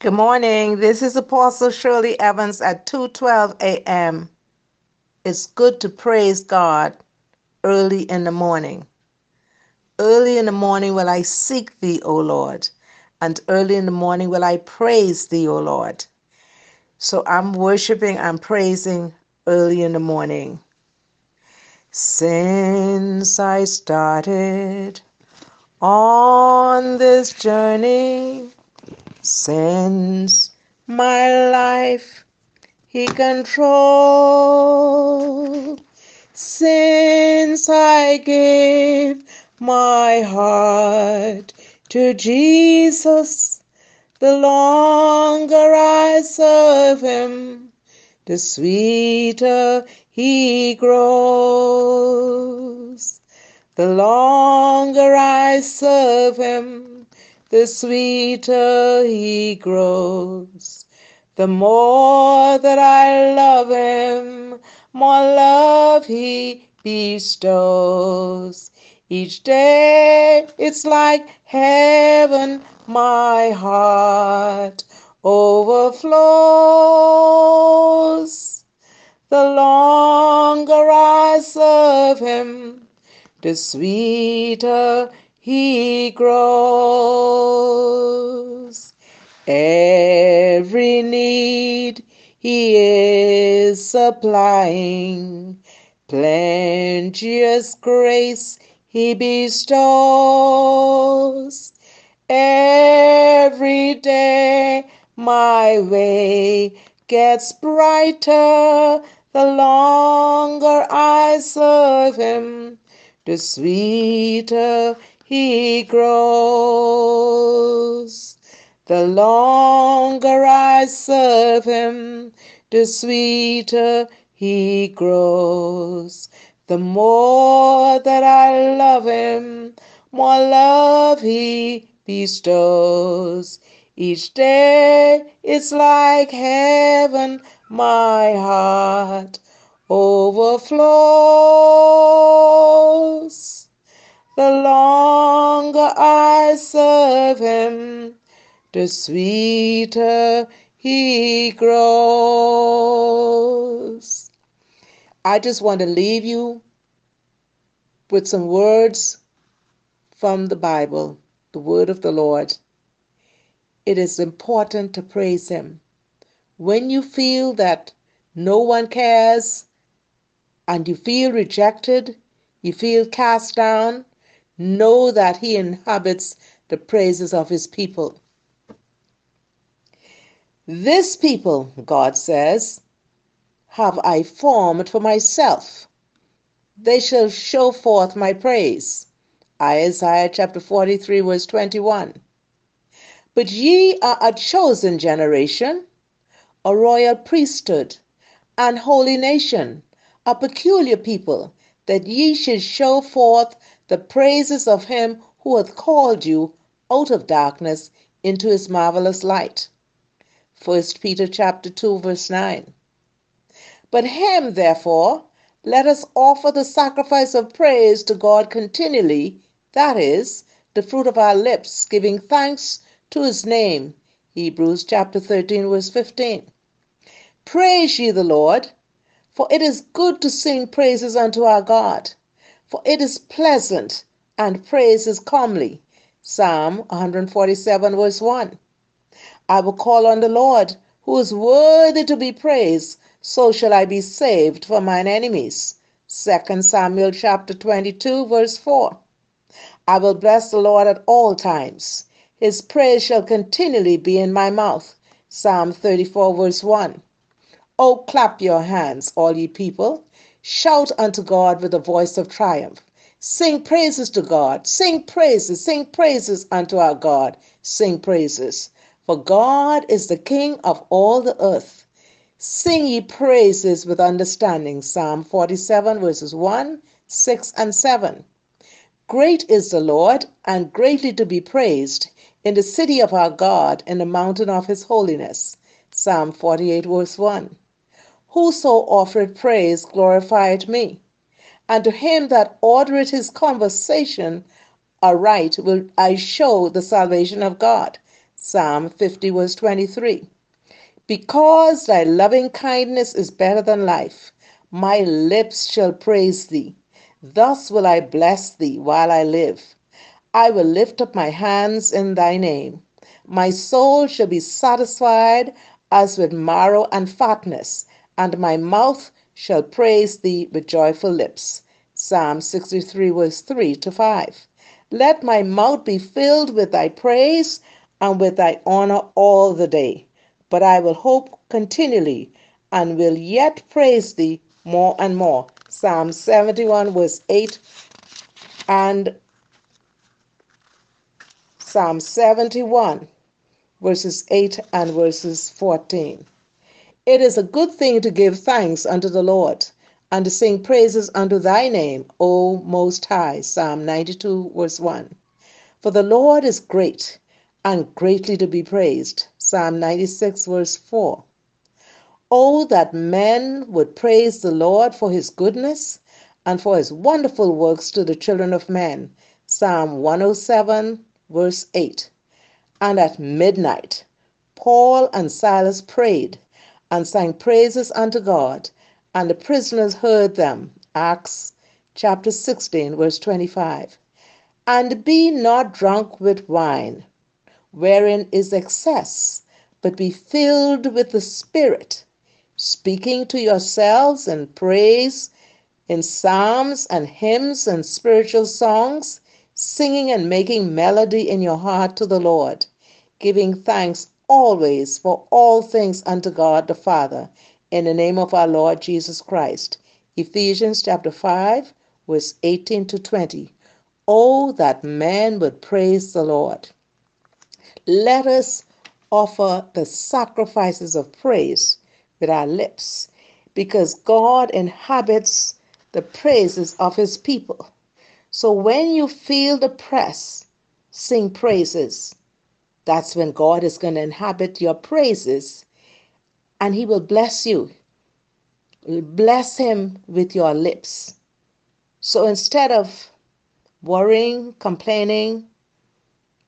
Good morning. This is Apostle Shirley Evans at 2:12 a.m. It's good to praise God early in the morning. Early in the morning will I seek thee, O Lord, and early in the morning will I praise thee, O Lord. So I'm worshiping, I'm praising early in the morning. Since I started on this journey, since my life he controls since I gave my heart to Jesus, the longer I serve him, the sweeter he grows. The longer I serve him, the sweeter he grows. The more that I love him, more love he bestows. Each day it's like heaven, my heart overflows. The longer I serve him, the sweeter he grows. Every need he is supplying, plenteous grace he bestows. Every day my way gets brighter the longer I serve him, the sweeter he grows. The longer I serve him, the sweeter he grows. The more that I love him, more love he bestows. Each day it's like heaven, my heart overflows. The longer I serve him, the sweeter he grows. I just want to leave you with some words from the Bible, the word of the Lord. It is important to praise him. When you feel that no one cares and you feel rejected, you feel cast down, know that he inhabits the praises of his people. This people, God says, have I formed for myself. They shall show forth my praise. Isaiah chapter 43, verse 21. But ye are a chosen generation, a royal priesthood, an holy nation, a peculiar people, that ye should show forth the praises of him who hath called you out of darkness into his marvelous light. 1 Peter chapter 2 verse 9. But him therefore let us offer the sacrifice of praise to God continually, that is, the fruit of our lips, giving thanks to his name. Hebrews chapter 13 verse 15. Praise ye the Lord, for it is good to sing praises unto our God, for it is pleasant and praise is comely. Psalm 147 verse 1. I will call on the Lord, who is worthy to be praised, so shall I be saved from mine enemies. 2 Samuel chapter 22 verse 4. I will bless the Lord at all times. His praise shall continually be in my mouth. Psalm 34 verse 1. Oh, clap your hands, all ye people. Shout unto God with a voice of triumph. Sing praises to God. Sing praises. Sing praises unto our God. Sing praises. For God is the King of all the earth. Sing ye praises with understanding. Psalm 47, verses 1, 6, and 7. Great is the Lord, and greatly to be praised, in the city of our God, in the mountain of his holiness. Psalm 48, verse 1. Whoso offered praise glorified me, and to him that ordereth his conversation aright will I show the salvation of God. Psalm 50, verse 23. Because thy loving kindness is better than life, my lips shall praise thee. Thus will I bless thee while I live. I will lift up my hands in thy name. My soul shall be satisfied as with marrow and fatness, and my mouth shall praise thee with joyful lips. Psalm 63, verse 3 to 5. Let my mouth be filled with thy praise and with thy honor all the day. But I will hope continually and will yet praise thee more and more. Psalm 71, verse 8 and Psalm 71, verses 8 and verses 14. It is a good thing to give thanks unto the Lord and to sing praises unto thy name, O Most High. Psalm 92, verse 1. For the Lord is great and greatly to be praised. Psalm 96, verse 4. Oh, that men would praise the Lord for his goodness and for his wonderful works to the children of men. Psalm 107, verse 8. And at midnight, Paul and Silas prayed and sang praises unto God, and the prisoners heard them. Acts chapter 16, verse 25. And be not drunk with wine, wherein is excess, but be filled with the Spirit, speaking to yourselves in praise, in psalms and hymns and spiritual songs, singing and making melody in your heart to the Lord, giving thanks always for all things unto God the Father, in the name of our Lord Jesus Christ. Ephesians chapter 5, verse 18 to 20. Oh, that man would praise the Lord. Let us offer the sacrifices of praise with our lips because God inhabits the praises of his people. So when you feel the press, sing praises. That's when God is going to inhabit your praises and he will bless you. Bless him with your lips. So instead of worrying, complaining,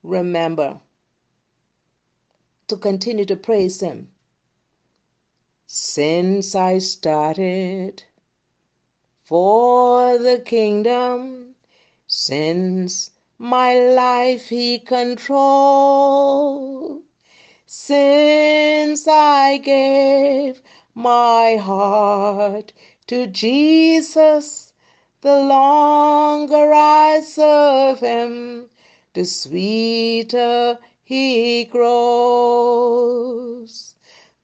remember to continue to praise him. Since I started for the kingdom, since my life he control, since I gave my heart to Jesus, the longer I serve him, the sweeter he grows.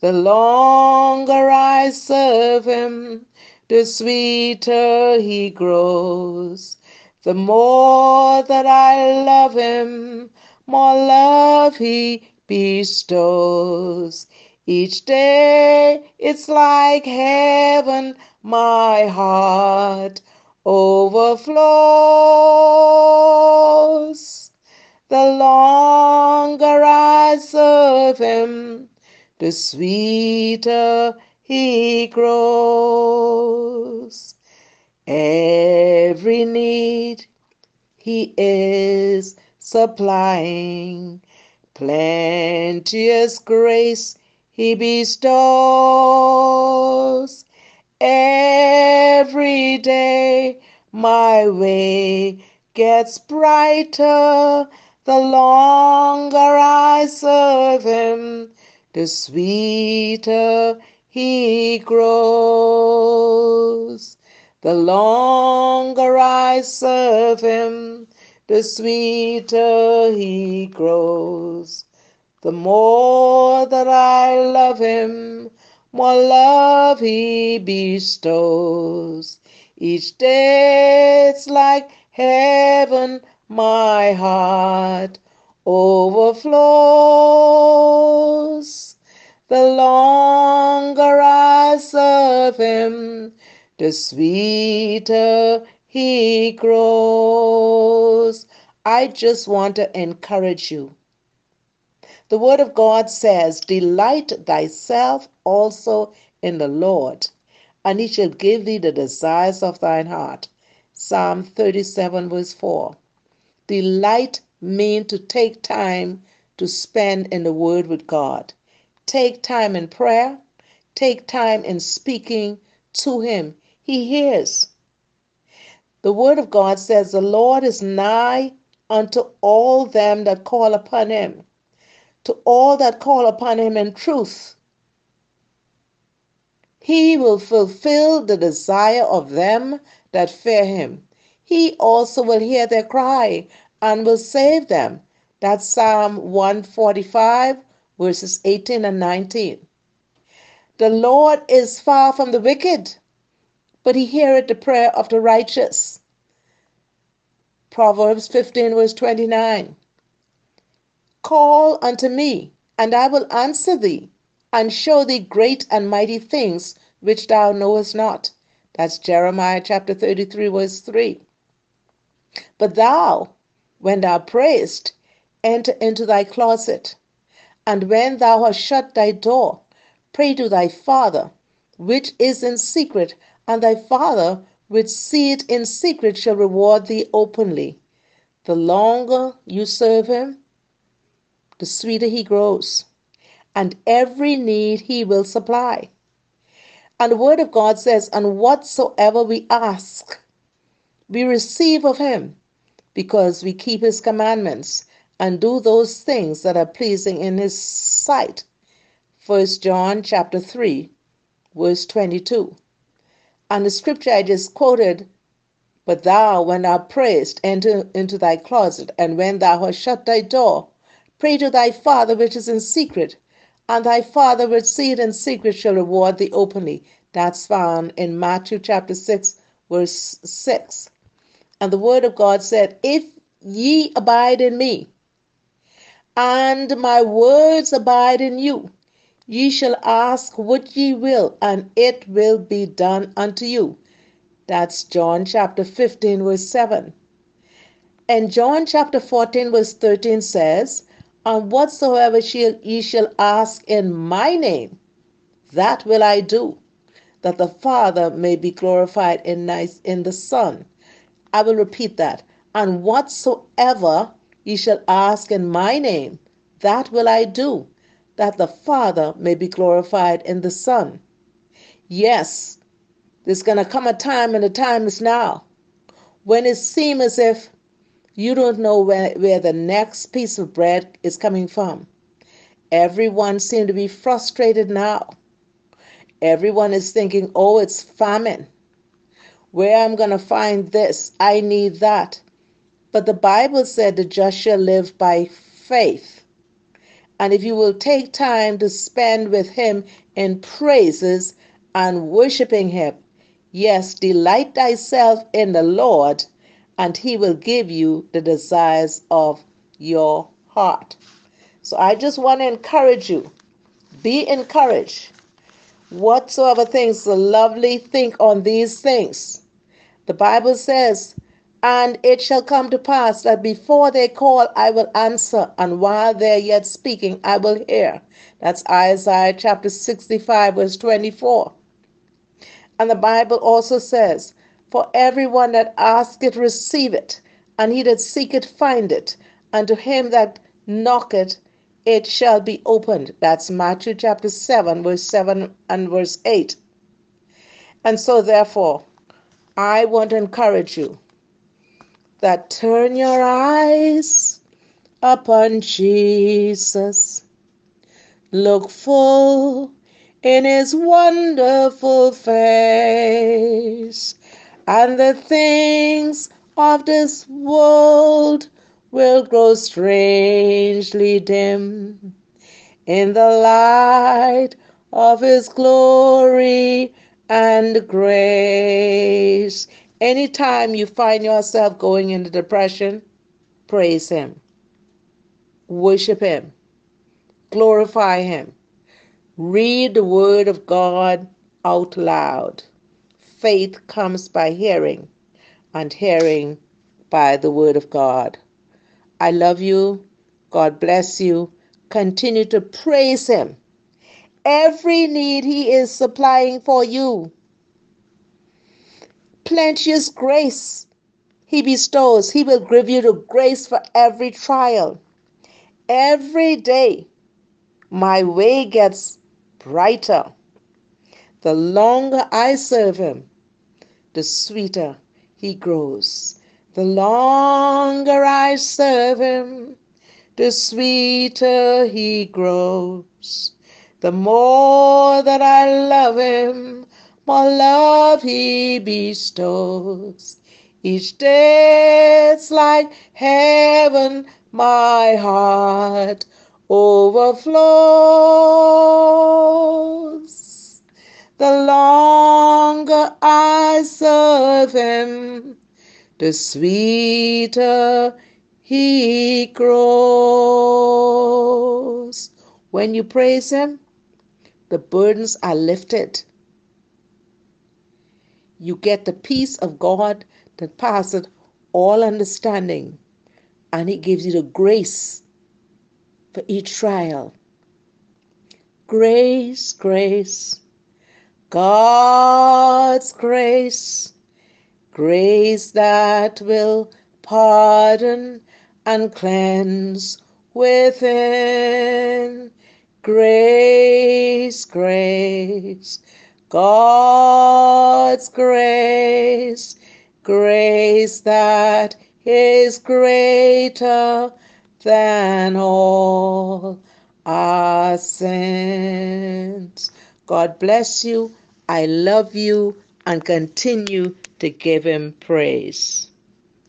The longer I serve him, the sweeter he grows. The more that I love him, more love he bestows. Each day it's like heaven, my heart overflows. The longer I serve him, the sweeter he grows. Every need he is supplying, plenteous grace he bestows. Every day my way gets brighter the longer I serve him, the sweeter he grows. The longer I serve him, the sweeter he grows. The more that I love him, more love he bestows. Each day it's like heaven my heart overflows. The longer I serve him, the sweeter he grows. I just want to encourage you. The Word of God says, Delight thyself also in the Lord, and he shall give thee the desires of thine heart. Psalm 37, verse 4. Delight means to take time to spend in the Word with God. Take time in prayer. Take time in speaking to Him. He hears. The Word of God says, The Lord is nigh unto all them that call upon Him, to all that call upon Him in truth. He will fulfill the desire of them that fear Him. He also will hear their cry and will save them. That's Psalm 145, verses 18 and 19. The Lord is far from the wicked, but he heareth the prayer of the righteous. Proverbs 15, verse 29. Call unto me, and I will answer thee, and show thee great and mighty things which thou knowest not. That's Jeremiah chapter 33, verse 3. But thou, when thou prayest, enter into thy closet, and when thou hast shut thy door, pray to thy Father, which is in secret, and thy Father, which seeth in secret, shall reward thee openly. The longer you serve him, the sweeter he grows, and every need he will supply. And the word of God says, And whatsoever we ask, we receive of him, because we keep his commandments and do those things that are pleasing in his sight. 1 John chapter 3, verse 22. And the scripture I just quoted, but thou, when thou prayest, enter into thy closet, and when thou hast shut thy door, pray to thy Father which is in secret, and thy Father which seeth in secret shall reward thee openly. That's found in Matthew chapter 6, verse 6. And the word of God said, If ye abide in me, and my words abide in you, ye shall ask what ye will, and it will be done unto you. That's John chapter 15, verse 7. And John chapter 14, verse 13 says, And whatsoever ye shall ask in my name, that will I do, that the Father may be glorified in, the Son. I will repeat that. And whatsoever ye shall ask in my name, that will I do, that the Father may be glorified in the Son. Yes, there's going to come a time, and the time is now, when it seems as if you don't know where, where the next piece of bread is coming from. Everyone seems to be frustrated now. Everyone is thinking, oh, it's famine. Where I'm going to find this, I need that. But the Bible said the just shall live by faith. And if you will take time to spend with Him in praises and worshiping Him, yes, delight thyself in the Lord, and He will give you the desires of your heart. So I just want to encourage you be encouraged. Whatsoever things are lovely, think on these things. The Bible says, and it shall come to pass that before they call, I will answer, and while they're yet speaking, I will hear. That's Isaiah chapter 65, verse 24. And the Bible also says, For everyone that asketh, receive it, and he that seeketh, find it, and to him that knocketh, it shall be opened. That's Matthew chapter 7, verse 7 and verse 8. And so, therefore, I want to encourage you that turn your eyes upon Jesus. Look full in his wonderful face, and the things of this world will grow strangely dim in the light of his glory and grace. Anytime you find yourself going into depression, praise Him, worship Him, glorify Him, read the Word of God out loud. Faith comes by hearing, and hearing by the Word of God. I love you. God bless you. Continue to praise Him. Every need He is supplying for you plenteous grace he bestows. He will give you the grace for every trial. Every day, my way gets brighter. The longer I serve Him, the sweeter He grows. The longer I serve Him, the sweeter He grows. The more that I love Him, more love He bestows. Each day it's like heaven my heart overflows. The longer I serve Him, the sweeter He grows. When you praise Him, the burdens are lifted. You get the peace of God that passeth all understanding and He gives you the grace for each trial. Grace, grace, God's grace, grace that will pardon and cleanse within. Grace, grace, God's grace, grace that is greater than all our sins. God bless you. I love you and continue to give him praise.